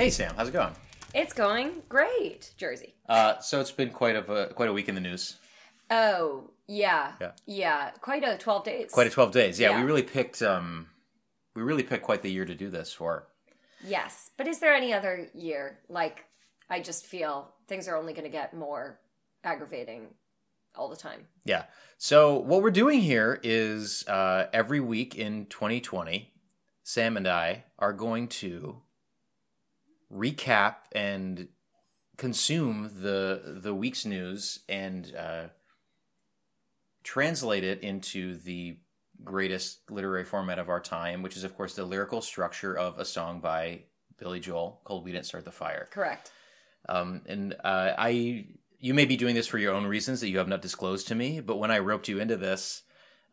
Hey Sam, how's it going? It's going great, Jersey. Uh, so it's been quite of a quite a week in the news. Oh yeah, Yeah. yeah. Quite a twelve days. Quite a twelve days. Yeah, Yeah. we really picked um, we really picked quite the year to do this for. yes. But is there any other year? Like, I just feel things are only going to get more aggravating all the time. Yeah. So what we're doing here is uh, every week in 2020, Sam and I are going to recap and consume the the week's news and uh, translate it into the greatest literary format of our time, which is of course the lyrical structure of a song by Billy Joel called "We Didn't Start the Fire." Correct. Um, and uh, I, you may be doing this for your own reasons that you have not disclosed to me. But when I roped you into this,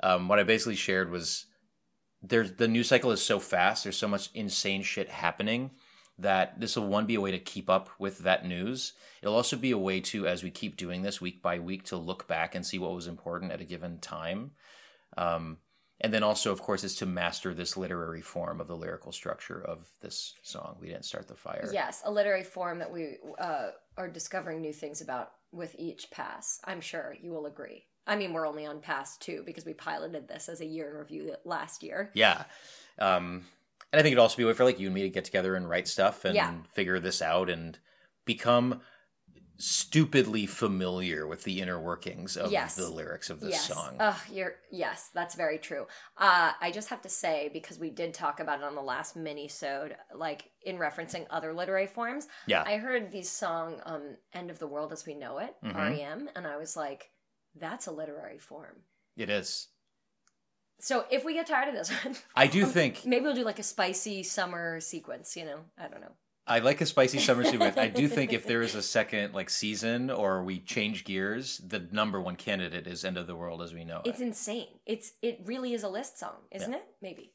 um, what I basically shared was there's the news cycle is so fast. There's so much insane shit happening that this will one be a way to keep up with that news. It'll also be a way to, as we keep doing this week by week, to look back and see what was important at a given time. Um, and then also, of course, is to master this literary form of the lyrical structure of this song. We didn't start the fire. Yes, a literary form that we uh, are discovering new things about with each pass. I'm sure you will agree. I mean, we're only on pass two because we piloted this as a year in review last year. Yeah. Um, and I think it'd also be a way for like you and me to get together and write stuff and Yeah. figure this out and become stupidly familiar with the inner workings of Yes. the lyrics of this yes. song. Ugh, you're yes, that's very true. Uh, I just have to say because we did talk about it on the last mini-sode, like in referencing other literary forms. yeah. I heard the song um, "End of the World as We Know It" Mhm. REM, and I was like, "That's a literary form." it is. So if we get tired of this one, I do think maybe we'll do like a spicy summer sequence. You know, I don't know. I like a spicy summer sequence. I do think if there is a second like season or we change gears, the number one candidate is "End of the World" as we know it. It's insane. It's it really is a list song, isn't it? Maybe.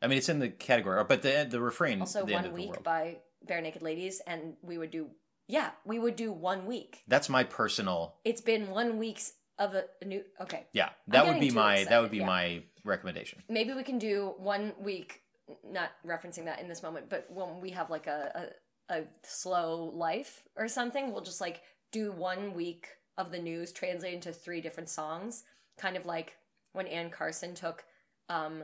I mean, it's in the category, but the the refrain. Also, the one week by Barenaked Ladies, and we would do yeah, we would do one week. That's my personal. It's been one week's of a, a new. Okay, Yeah, that would be my that would be yeah. my recommendation. maybe we can do one week. Not referencing that in this moment, but when we have like a a, a slow life or something, we'll just like do one week of the news translated into three different songs, kind of like when Anne Carson took um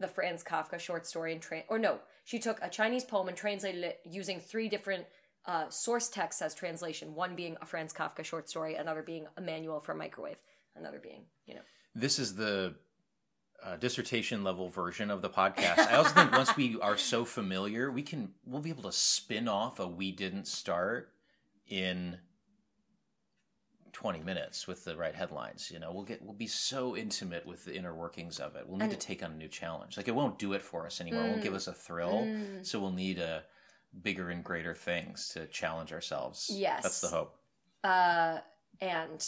the Franz Kafka short story and tra- or no, she took a Chinese poem and translated it using three different uh, source text as translation. One being a Franz Kafka short story, another being a manual for a microwave, another being you know. This is the uh, dissertation level version of the podcast. I also think once we are so familiar, we can we'll be able to spin off a we didn't start in 20 minutes with the right headlines you know we'll get we'll be so intimate with the inner workings of it we'll need to take on a new challenge like it won't do it for us anymore it won't give us a thrill Mm. so we'll need a bigger and greater things to challenge ourselves Yes. that's the hope Uh, and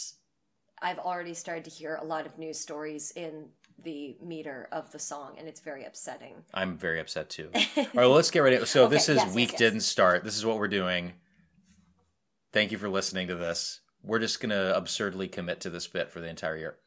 I've already started to hear a lot of news stories in the meter of the song, and it's very upsetting. I'm very upset too. All right, well, let's get ready. So Okay, this is yes, yes, week yes. didn't start. This is what we're doing. Thank you for listening to this. We're just gonna absurdly commit to this bit for the entire year,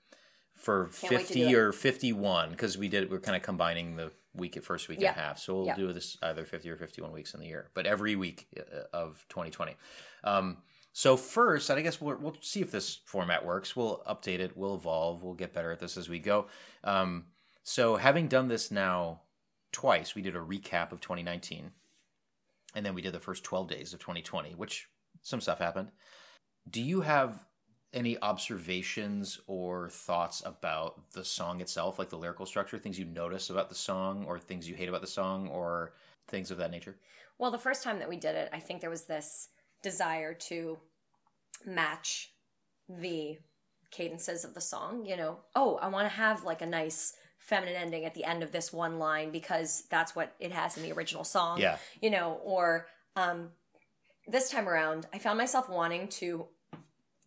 for Can't fifty or fifty-one, because we did. We're kind of combining the week at first week and a half. So we'll Yeah. do this either fifty or fifty-one weeks in the year, but every week uh, of 2020. Um, so first, I guess we'll, we'll see if this format works. We'll update it. We'll evolve. We'll get better at this as we go. Um, so having done this now twice, we did a recap of 2019, and then we did the first 12 days of 2020, which some stuff happened. Do you have any observations or thoughts about the song itself, like the lyrical structure, things you notice about the song, or things you hate about the song, or things of that nature? Well, the first time that we did it, I think there was this desire to match the cadences of the song. You know, oh, I want to have like a nice feminine ending at the end of this one line because that's what it has in the original song. Yeah. you know, or um, this time around, I found myself wanting to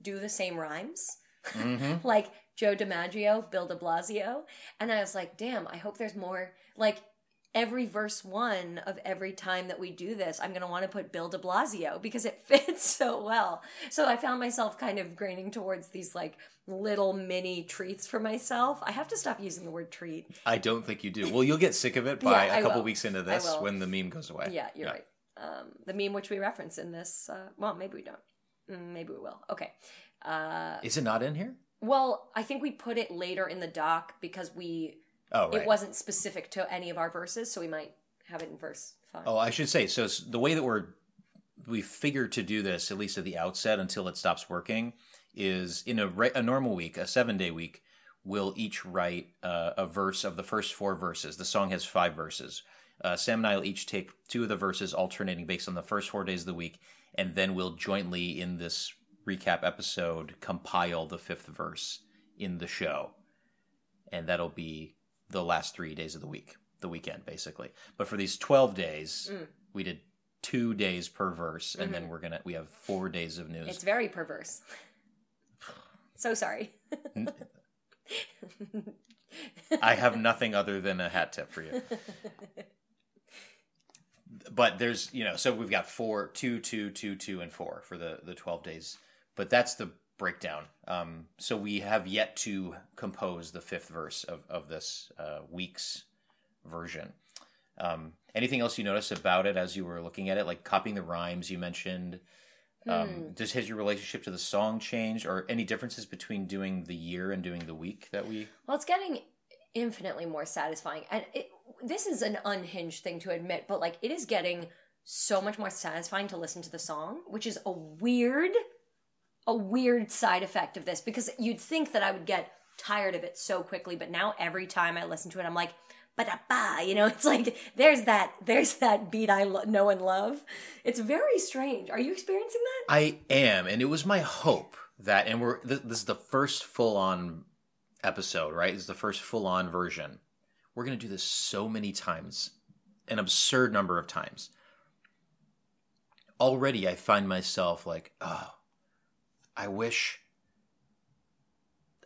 do the same rhymes, Mm-hmm. like Joe DiMaggio, Bill de Blasio. And I was like, damn, I hope there's more. Like, every verse one of every time that we do this, I'm going to want to put Bill de Blasio because it fits so well. So I found myself kind of graining towards these like little mini treats for myself. I have to stop using the word treat. I don't think you do. Well, you'll get sick of it by Yeah, a couple will. weeks into this when the meme goes away. Yeah, you're right. um, the meme which we reference in this. Uh, well, maybe we don't. Mm, Maybe we will. Okay. Uh, Is it not in here? well, I think we put it later in the doc because we Oh, right. it wasn't specific to any of our verses, so we might have it in verse five. Oh, I should say so. The way that we're we figured to do this, at least at the outset, until it stops working, is in a re- a normal week, a seven day week, we'll each write uh, a verse of the first four verses. The song has five verses. Uh, Sam and I will each take two of the verses, alternating based on the first four days of the week, and then we'll jointly in this recap episode compile the fifth verse in the show, and that'll be the last three days of the week, the weekend basically. But for these twelve days, Mm. we did two days per verse, and then we're gonna we have four days of news. It's very perverse. so sorry. I have nothing other than a hat tip for you. But there's, you know, so we've got four, two, two, two, two, and four for the the twelve days. But that's the breakdown. Um, so we have yet to compose the fifth verse of of this uh, week's version. Um, anything else you notice about it as you were looking at it, like copying the rhymes you mentioned? Um, Does has your relationship to the song changed, or any differences between doing the year and doing the week that we? Well, it's getting infinitely more satisfying. And it, this is an unhinged thing to admit, but like it is getting so much more satisfying to listen to the song, which is a weird, a weird side effect of this because you'd think that I would get tired of it so quickly, but now every time I listen to it, I'm like, ba da ba, you know, it's like there's that there's that beat I lo- know and love. It's very strange. Are you experiencing that? I am, and it was my hope that, and we're th- this is the first full on episode, right? This is the first full on version. We're gonna do this so many times, an absurd number of times. Already, I find myself like, oh, I wish.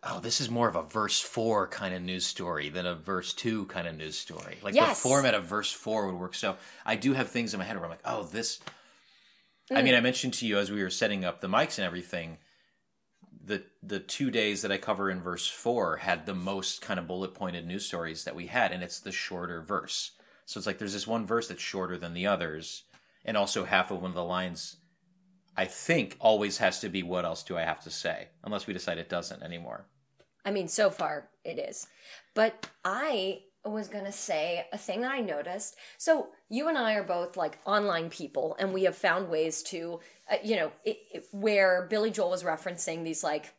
Oh, this is more of a verse four kind of news story than a verse two kind of news story. Like Yes. the format of verse four would work. So I do have things in my head where I'm like, oh, this. I mean, I mm. mentioned to you as we were setting up the mics and everything, the the two days that I cover in verse four had the most kind of bullet pointed news stories that we had, and it's the shorter verse. So it's like there's this one verse that's shorter than the others, and also half of one of the lines, I think, always has to be "What else do I have to say?" Unless we decide it doesn't anymore. I mean, so far it is. But I was going to say a thing that I noticed. So, you and I are both like online people, and we have found ways to, uh, you know, it, it, where Billy Joel was referencing these like,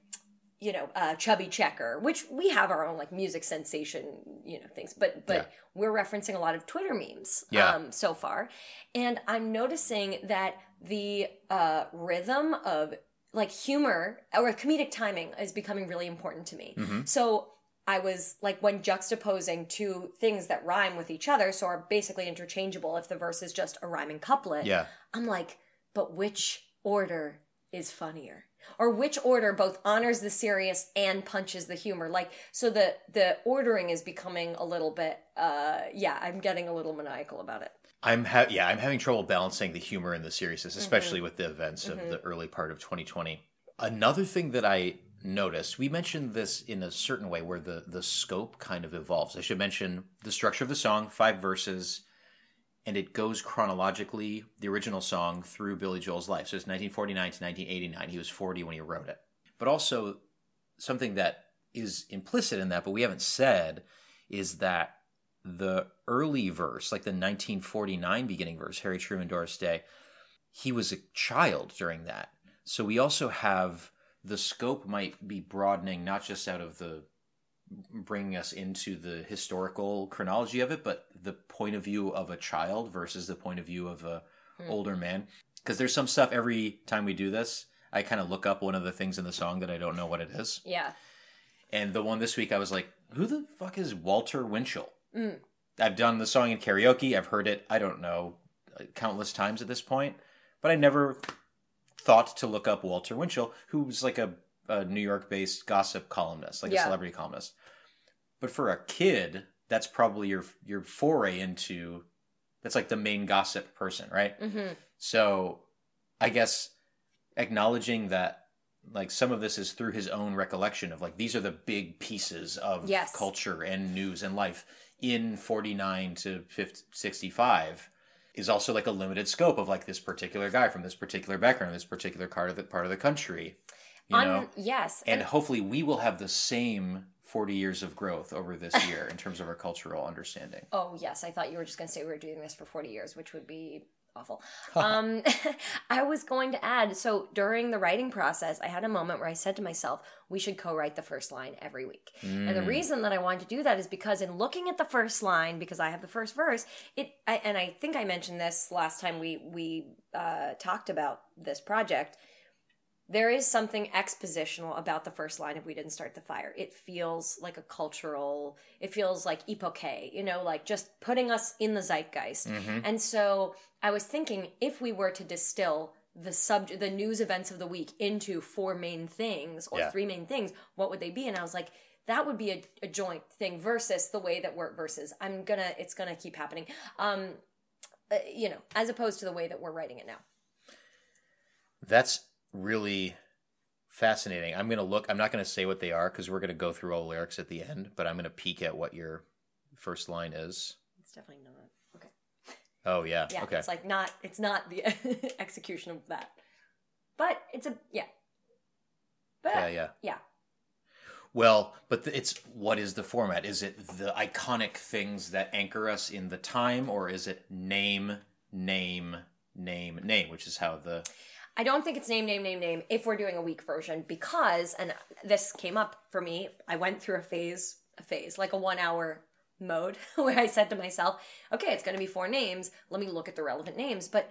you know, uh, chubby checker, which we have our own like music sensation, you know, things, but but Yeah. we're referencing a lot of Twitter memes Yeah. um, so far, and I'm noticing that the uh, rhythm of like humor or comedic timing is becoming really important to me. So I was like when juxtaposing two things that rhyme with each other, so are basically interchangeable if the verse is just a rhyming couplet. Yeah. I'm like, but which order is funnier? Or which order both honors the serious and punches the humor? Like, so the the ordering is becoming a little bit, uh, yeah, I'm getting a little maniacal about it. I'm ha- yeah, I'm having trouble balancing the humor and the seriousness, especially with the events of the early part of 2020. Another thing that I noticed, we mentioned this in a certain way where the the scope kind of evolves. I should mention the structure of the song, five verses, and it goes chronologically, the original song through Billy Joel's life. So it's 1949 to 1989. He was 40 when he wrote it. But also something that is implicit in that, but we haven't said, is that the early verse, like the 1949 beginning verse, Harry Truman, Doris Day, he was a child during that. So we also have the scope might be broadening, not just out of the bringing us into the historical chronology of it, but the point of view of a child versus the point of view of a older man. Because there's some stuff every time we do this, I kind of look up one of the things in the song that I don't know what it is. Yeah. And the one this week, I was like, who the fuck is Walter Winchell? Mm. I've done the song in karaoke. I've heard it, I don't know, countless times at this point. But I never thought to look up Walter Winchell, who's like a, a New York based gossip columnist, like a celebrity columnist. But for a kid, that's probably your your foray into that's like the main gossip person, right? hmm So I guess acknowledging that like some of this is through his own recollection of like these are the big pieces of Yes. culture and news and life in 49 to 50, 65 is also like a limited scope of like this particular guy from this particular background, this particular part of the part of the country. You On- know? yes. And hopefully we will have the same 40 years of growth over this year in terms of our cultural understanding. Oh yes, I thought you were just going to say we were doing this for forty years, which would be awful. um, I was going to add. So during the writing process, I had a moment where I said to myself, "We should co-write the first line every week." And the reason that I wanted to do that is because in looking at the first line, because I have the first verse, it I, and I think I mentioned this last time we we uh, talked about this project. There is something expositional about the first line of We Didn't Start the Fire. It feels like a cultural, it feels like epoche, you know, like just putting us in the zeitgeist. And so I was thinking if we were to distill the subject, the news events of the week into four main things or Yeah. three main things, what would they be? And I was like, that would be a, a joint thing versus the way that we're versus I'm gonna, it's gonna keep happening. Um, uh, you know, as opposed to the way that we're writing it now. That's really fascinating. I'm going to look, I'm not going to say what they are because we're going to go through all the lyrics at the end, but I'm going to peek at what your first line is. It's definitely not. Okay. Oh, yeah. Yeah, okay. it's like not it's not the execution of that. But it's a yeah. But yeah, yeah. yeah. Well, but it's what is the format? Is it the iconic things that anchor us in the time, or is it name, name, name, name, which is how the I don't think it's name, name, name, name if we're doing a week version because, and this came up for me, I went through a phase, a phase, like a one hour mode where I said to myself, okay, it's going to be four names. Let me look at the relevant names. But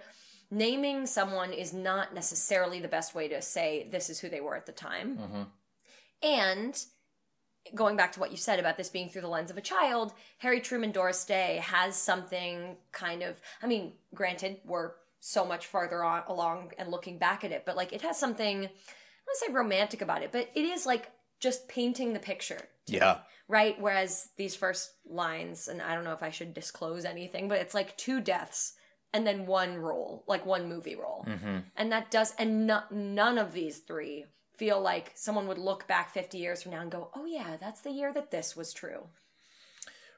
naming someone is not necessarily the best way to say this is who they were at the time. Mm-hmm. And going back to what you said about this being through the lens of a child, Harry Truman Doris Day has something kind of, I mean, granted, we're so much farther on, along and looking back at it, but like it has something, I don't want to say romantic about it, but it is like just painting the picture. me, yeah, right? Whereas these first lines, and I don't know if I should disclose anything, but it's like two deaths and then one role, like one movie role. Mm-hmm. And that does, and no, none of these three feel like someone would look back 50 years from now and go, oh yeah, that's the year that this was true.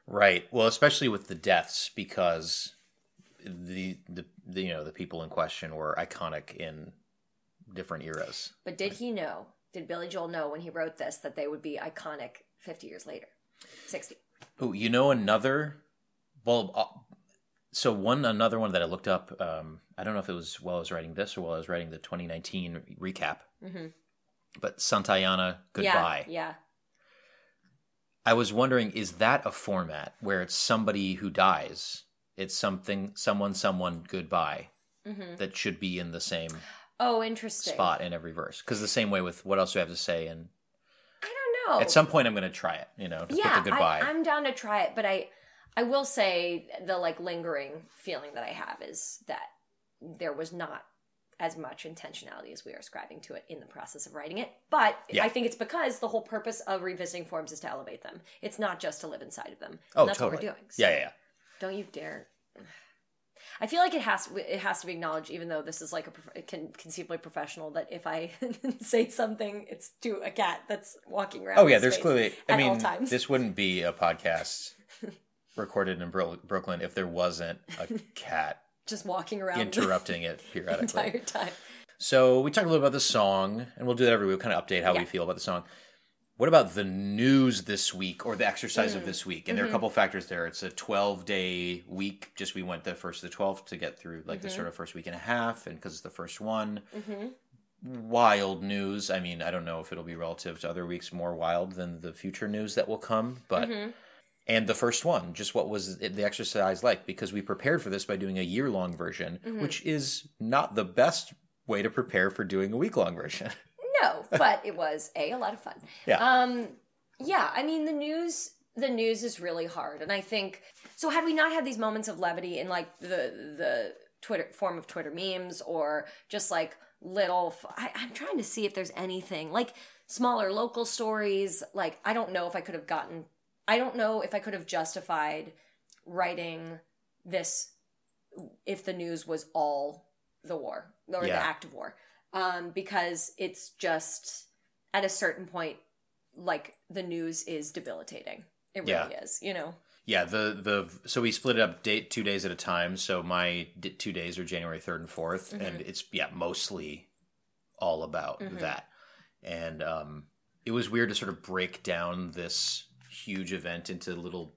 right. Well, especially with the deaths, because the, the the you know the people in question were iconic in different eras. But did he know, did Billy Joel know when he wrote this that they would be iconic 50 years later? 60. Oh, you know another. Well, uh, so one another one that I looked up. Um, I don't know if it was while I was writing this or while I was writing the 2019 recap. But Santayana, goodbye. Yeah, yeah. I was wondering, is that a format where it's somebody who dies? It's something, someone, someone, goodbye. Mm-hmm. That should be in the same Oh, interesting. spot in every verse. Because the same way with what else do I have to say, and I don't know. at some point I'm going to try it. You know, to yeah, put the goodbye. I, I'm down to try it, but I, I will say the like lingering feeling that I have is that there was not as much intentionality as we are ascribing to it in the process of writing it. But Yeah. I think it's because the whole purpose of revisiting forms is to elevate them. It's not just to live inside of them. oh, And that's totally. what we're doing. So Yeah, yeah, yeah. Don't you dare. I feel like it has it has to be acknowledged, even though this is like a can conceivably professional. That if I say something, it's to a cat that's walking around. Oh yeah, there's clearly. I mean, this wouldn't be a podcast recorded in Bro- Brooklyn if there wasn't a cat just walking around interrupting it periodically. entire time. So we talked a little about the song, and we'll do that every week. Kind of update how Yeah. we feel about the song. What about the news this week or the exercise Mm. of this week? And Mm-hmm. there are a couple factors there. It's a 12 day week. Just we went the first to the 12th to get through like Mm-hmm. the sort of first week and a half, and because it's the first one. Wild news. I mean, I don't know if it'll be relative to other weeks more wild than the future news that will come, but Mm-hmm. and the first one, just what was it, the exercise like? Because we prepared for this by doing a year long version, Mm-hmm. which is not the best way to prepare for doing a week long version. No, but it was a a lot of fun. Yeah. Um. Yeah. I mean, the news. The news is really hard, and I think so. Had we not had these moments of levity in like the the Twitter form of Twitter memes or just like little, I'm trying to see if there's anything like smaller local stories. Like I don't know if I could have gotten. I don't know if I could have justified writing this if the news was all the war or Yeah. the act of war um, because it's just at a certain point like the news is debilitating it really is you know Yeah, the the so we split it up date two days at a time. So my d- two days are January third and 4th Mm-hmm. and it's yeah mostly all about that. And um, it was weird to sort of break down this huge event into little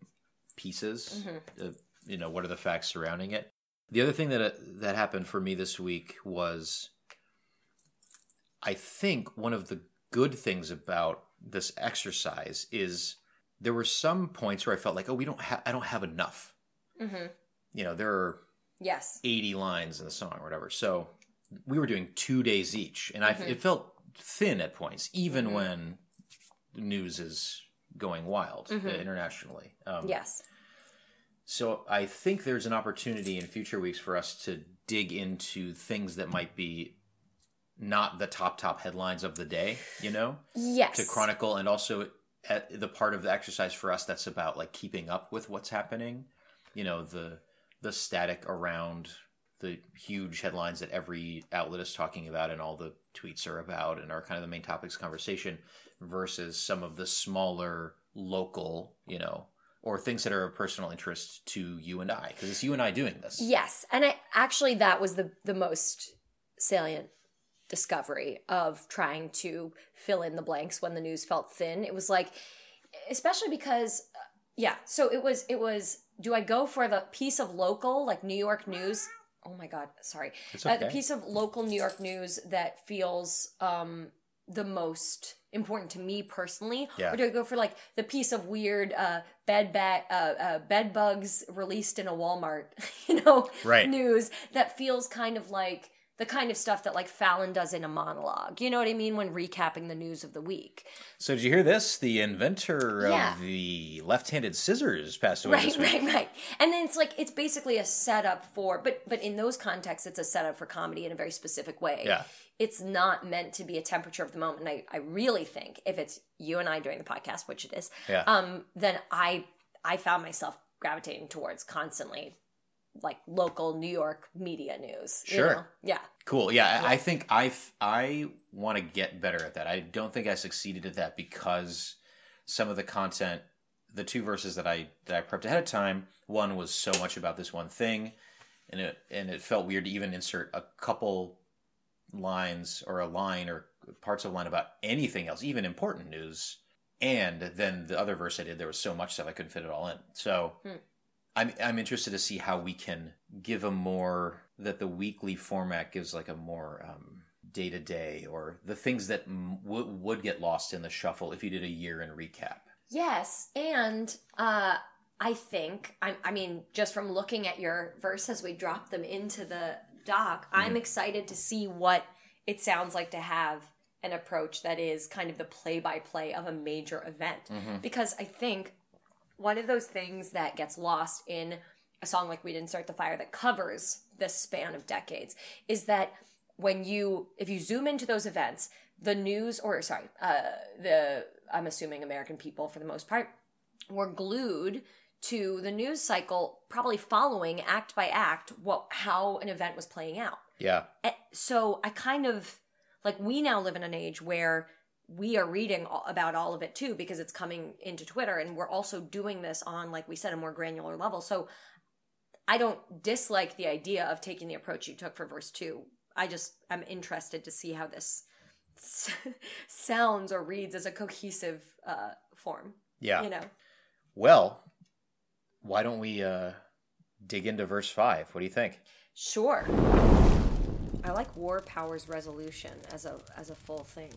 pieces. Mm-hmm. Uh, you know, what are the facts surrounding it? The other thing that uh, that happened for me this week was, I think one of the good things about this exercise is there were some points where I felt like, oh, we don't have, I don't have enough. Mm-hmm. You know, there are Yes. 80 lines in the song or whatever. So we were doing two days each, and I it felt thin at points, even when the news is going wild uh, internationally. Um, Yes. So I think there's an opportunity in future weeks for us to dig into things that might be not the top top headlines of the day, you know, Yes. to chronicle and also at the part of the exercise for us that's about like keeping up with what's happening, you know, the the static around the huge headlines that every outlet is talking about and all the tweets are about and are kind of the main topics conversation versus some of the smaller local, you know, or things that are of personal interest to you and I because it's you and I doing this. Yes, and I actually that was the the most salient discovery of trying to fill in the blanks when the news felt thin. It was like especially because uh, yeah, so it was it was do I go for the piece of local like New York news? Oh my god, sorry. It's Uh, the piece of local New York news that feels um the most important to me personally Yeah. or do I go for like the piece of weird uh bed uh, uh bed bugs released in a Walmart you know Right. news that feels kind of like the kind of stuff that like Fallon does in a monologue you know what I mean when recapping the news of the week So did you hear this? The inventor Yeah. of the left-handed scissors passed away right right right and then it's like it's basically a setup for but but in those contexts it's a setup for comedy in a very specific way Yeah. it's not meant to be a temperature of the moment and I, I really think if it's you and I doing the podcast which it is Yeah. um then I I found myself gravitating towards constantly like local New York media news you Sure. know? yeah Cool. Yeah, I I think I I want to get better at that. I don't think I succeeded at that because some of the content, the two verses that I that I prepped ahead of time, one was so much about this one thing, and it and it felt weird to even insert a couple lines or a line or parts of a line about anything else, even important news. And then the other verse I did, there was so much stuff I couldn't fit it all in. So Hmm. I'm I'm interested to see how we can give a more that the weekly format gives like a more um, day to day or the things that m- w- would get lost in the shuffle if you did a year in recap. Yes, and uh, I think I, I mean, just from looking at your verse as we drop them into the doc, I'm excited to see what it sounds like to have an approach that is kind of the play-by-play of a major event. Because I think one of those things that gets lost in a song like "We Didn't Start the Fire" that covers this span of decades is that when you if you zoom into those events the news or sorry uh the i'm assuming american people for the most part were glued to the news cycle probably following act by act what how an event was playing out Yeah. So i kind of like we now live in an age where we are reading all, about all of it too because it's coming into twitter and we're also doing this on like we said a more granular level so i don't dislike the idea of taking the approach you took for verse 2 i just am interested to see how this sounds or reads as a cohesive uh, form Yeah. you know Well, why don't we uh, dig into verse five? What do you think? Sure. I like war powers resolution as a as a full thing.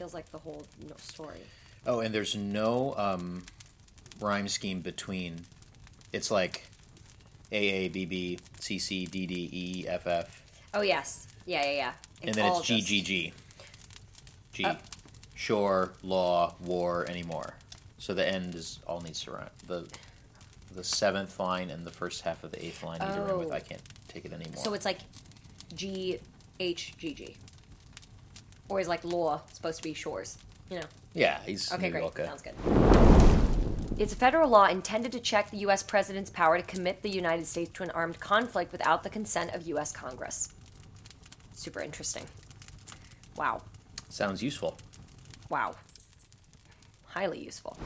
Feels like the whole no, story. Oh, and there's no um, rhyme scheme between. It's like A A B B C C D D E F F, Oh yes, yeah, yeah, yeah. and then it's G G G. G. Oh. Shore, law, war, anymore. So the end is all needs to rhyme. The the seventh line and the first half of the eighth line need to rhyme with Oh. I can't take it anymore. So it's like G H G G, or is like law supposed to be shores? You know. yeah, he's Okay, maybe great. okay. Sounds good. It's a federal law intended to check the U.S. president's power to commit the United States to an armed conflict without the consent of U.S. Congress. Super interesting. Wow. Sounds useful. Wow. Highly useful.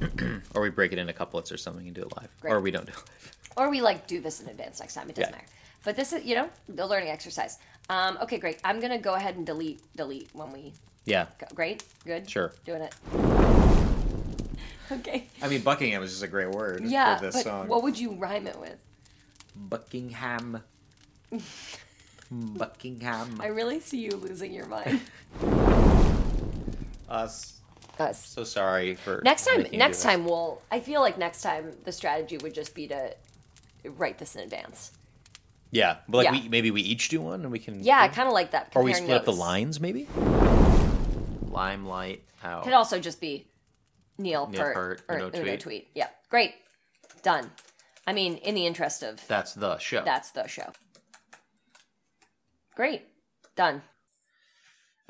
or we break it into couplets or something and do it live, Great. or we don't do it live. Or we like do this in advance next time. It doesn't Yeah. matter. But this is, you know, the learning exercise. Um, okay, great. I'm gonna go ahead and delete delete when we Yeah, go. Great, good. Sure. Doing it. okay. I mean Buckingham is just a great word Yeah, for this but song. what would you rhyme it with? Buckingham. Buckingham. I really see you losing your mind. Us. Us. So sorry for Next time, making you next do this. time we'll. I feel like next time the strategy would just be to write this in advance. Yeah, but like Yeah. we maybe we each do one and we can. Yeah, I kind of like that. Or we comparing split up the notes. lines, maybe. Limelight out. Could also just be Neil, Neil Peart, Peart, or Uno Uno Tweet. tweet. Yeah, great, done. I mean, in the interest of That's the show. that's the show. Great, done.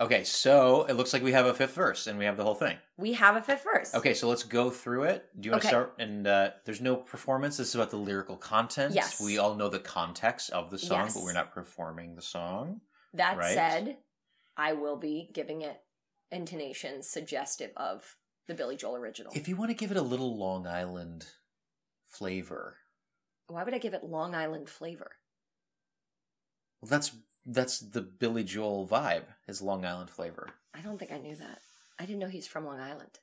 Okay, so it looks like we have a fifth verse and we have the whole thing. We have a fifth verse. Okay, so let's go through it. Do you want Okay. to start? And uh, there's no performance. This is about the lyrical content. Yes. We all know the context of the song, Yes. but we're not performing the song. That Right. said, I will be giving it intonations suggestive of the Billy Joel original. If you want to give it a little Long Island flavor, Why would I give it Long Island flavor? well, that's that's the Billy Joel vibe. His Long Island flavor. I don't think I knew that. I didn't know he's from Long Island.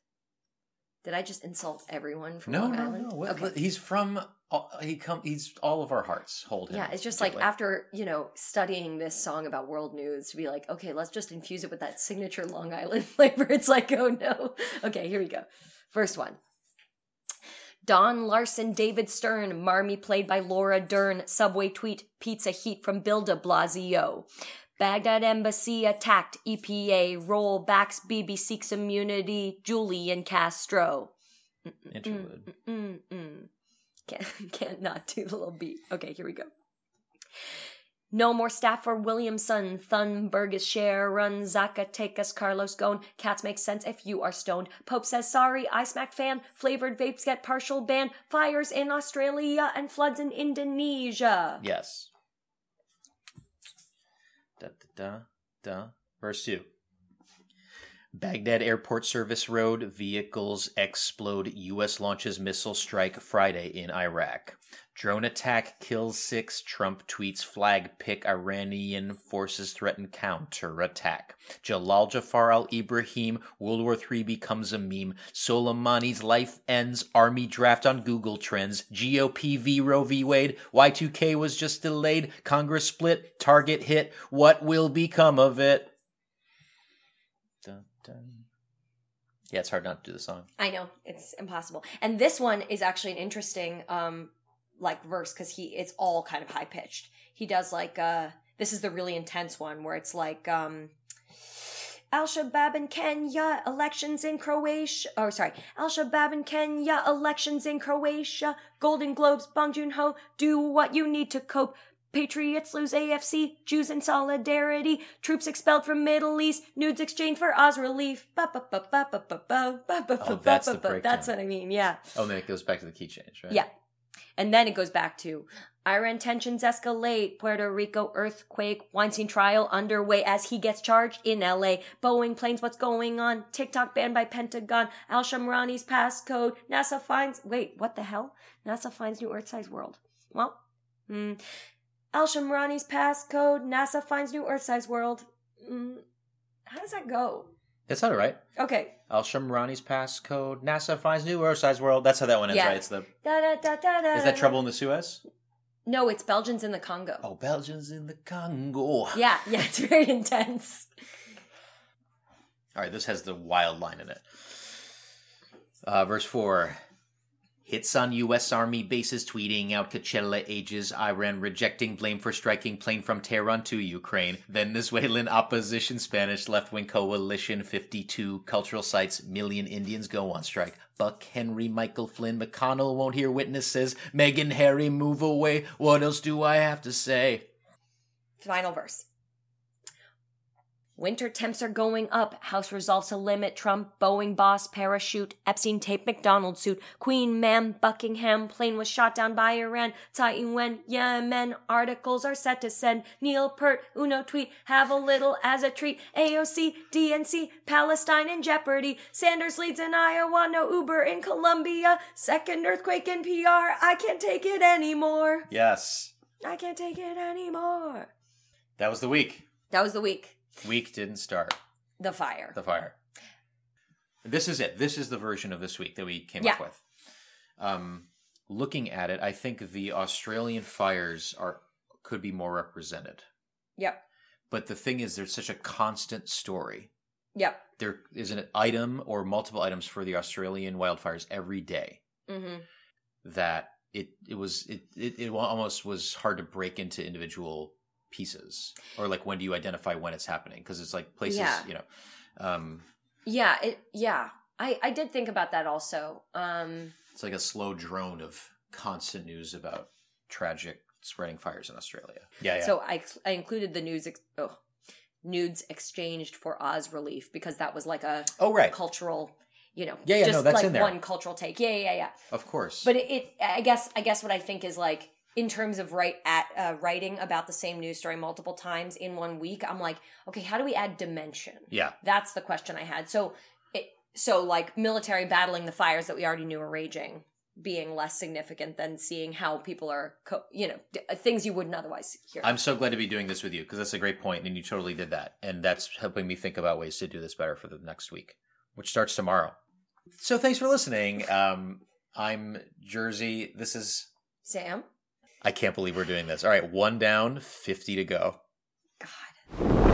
Did I just insult everyone from No, Long no, Island? no. Well, Okay. He's from. uh, He come. He's all of our hearts. Hold him. Yeah, it's just like after, you know, studying this song about world news to be like, okay, let's just infuse it with that signature Long Island flavor. It's like, oh no. Okay, here we go. First one. Don Larsen, David Stern, Marmee played by Laura Dern, Subway tweet, pizza heat from Bill de Blasio. Baghdad Embassy attacked, EPA rollbacks, Bibi seeks immunity, Julian Castro. interlude. Mm-mm. Can't, can't not do the little beat. Okay, here we go. No more staff for Williamson. Thunberg is share. Run Zacatecas. Carlos Ghosn. Cats make sense if you are stoned. Pope says sorry. I smack fan. Flavored vapes get partial ban. Fires in Australia and floods in Indonesia. Yes. Da da da da. Verse two. Baghdad Airport Service Road vehicles explode. U.S. launches missile strike Friday in Iraq. Drone attack kills six. Trump tweets flag pick. Iranian forces threaten counterattack. Jalal Jafar al Ibrahim. World War III becomes a meme. Soleimani's life ends. Army draft on Google Trends. GOP v Roe v Wade. Y2K was just delayed. Congress split. Target hit. What will become of it? Dun, dun. Yeah, it's hard not to do the song. I know it's impossible. And this one is actually an interesting um like verse because he it's all kind of high pitched. He does like uh this is the really intense one where it's like um Al Shabaab in Kenya, elections in Croatia. Oh, sorry. Al Shabaab in Kenya, elections in Croatia. Golden Globes, Bong Joon Ho, do what you need to cope. Patriots lose AFC, Jews in solidarity, troops expelled from Middle East, nudes exchanged for Oz relief. Oh, that's the breakdown. That's what I mean, yeah. Oh, then it goes back to the key change, right? Yeah. And then it goes back to Iran tensions escalate, Puerto Rico earthquake, Weinstein trial underway as he gets charged in LA, Boeing planes, what's going on, TikTok banned by Pentagon, Al Shamrani's passcode, NASA finds, wait, what the hell? NASA finds new Earth-sized world. Well, hmm. Al Shamrani's passcode. NASA finds new Earth size world. Mm, how does that go? It's all right. Okay. Al Shamrani's passcode. NASA finds new Earth size world. That's how that one ends, Yeah. right? It's the. Da, da, da, da, da, Is that Trouble in the Suez? No, it's Belgians in the Congo. Oh, Belgians in the Congo. Yeah, yeah, it's very intense. All right, this has the wild line in it. Uh, verse 4 Hits on U.S. Army bases tweeting out Coachella ages. Iran rejecting blame for striking plane from Tehran to Ukraine. Venezuelan opposition Spanish left wing coalition 52 cultural sites. Million Indians go on strike. Buck Henry, Michael Flynn, McConnell won't hear witnesses. Meghan Harry move away. What else do I have to say? Final verse. Winter temps are going up. House resolves to limit Trump. Boeing boss parachute. Epstein tape McDonald suit. Queen Ma'am Buckingham plane was shot down by Iran. Taiwan Yemen articles are set to send. Neil Peart Uno tweet. Have a little as a treat. AOC DNC Palestine in jeopardy. Sanders leads in Iowa. No Uber in Colombia. Second earthquake in PR. I can't take it anymore. Yes. I can't take it anymore. That was the week. That was the week. Week didn't start. The fire. The fire. This is it. This is the version of this week that we came Yeah. up with. Um, looking at it, I think the Australian fires are could be more represented. Yep. But the thing is, there's such a constant story. Yep. There is an item or multiple items for the Australian wildfires every day Mm-hmm. that it it was it, it it almost was hard to break into individual pieces or like when do you identify when it's happening because it's like places Yeah. you know um Yeah. It. Yeah. I. I did think about that also. Um. it's like a slow drone of constant news about tragic spreading fires in Australia yeah yeah So I. I included the news. Ex- oh, nudes exchanged for Oz relief because that was like a oh right cultural. You know. Yeah, yeah, no, Just that's like in there. one cultural take. Yeah. Yeah. Yeah. of course But it, it. I guess. I guess what I think is like. In terms of write at uh, writing about the same news story multiple times in one week, I'm like, okay, how do we add dimension? yeah That's the question I had. So it so like military battling the fires that we already knew were raging being less significant than seeing how people are co- you know d- uh, things you wouldn't otherwise hear. I'm so glad to be doing this with you because that's a great point and you totally did that and that's helping me think about ways to do this better for the next week which starts tomorrow so thanks for listening um I'm Jersey this is Sam? I can't believe we're doing this all right one down 50 to go God.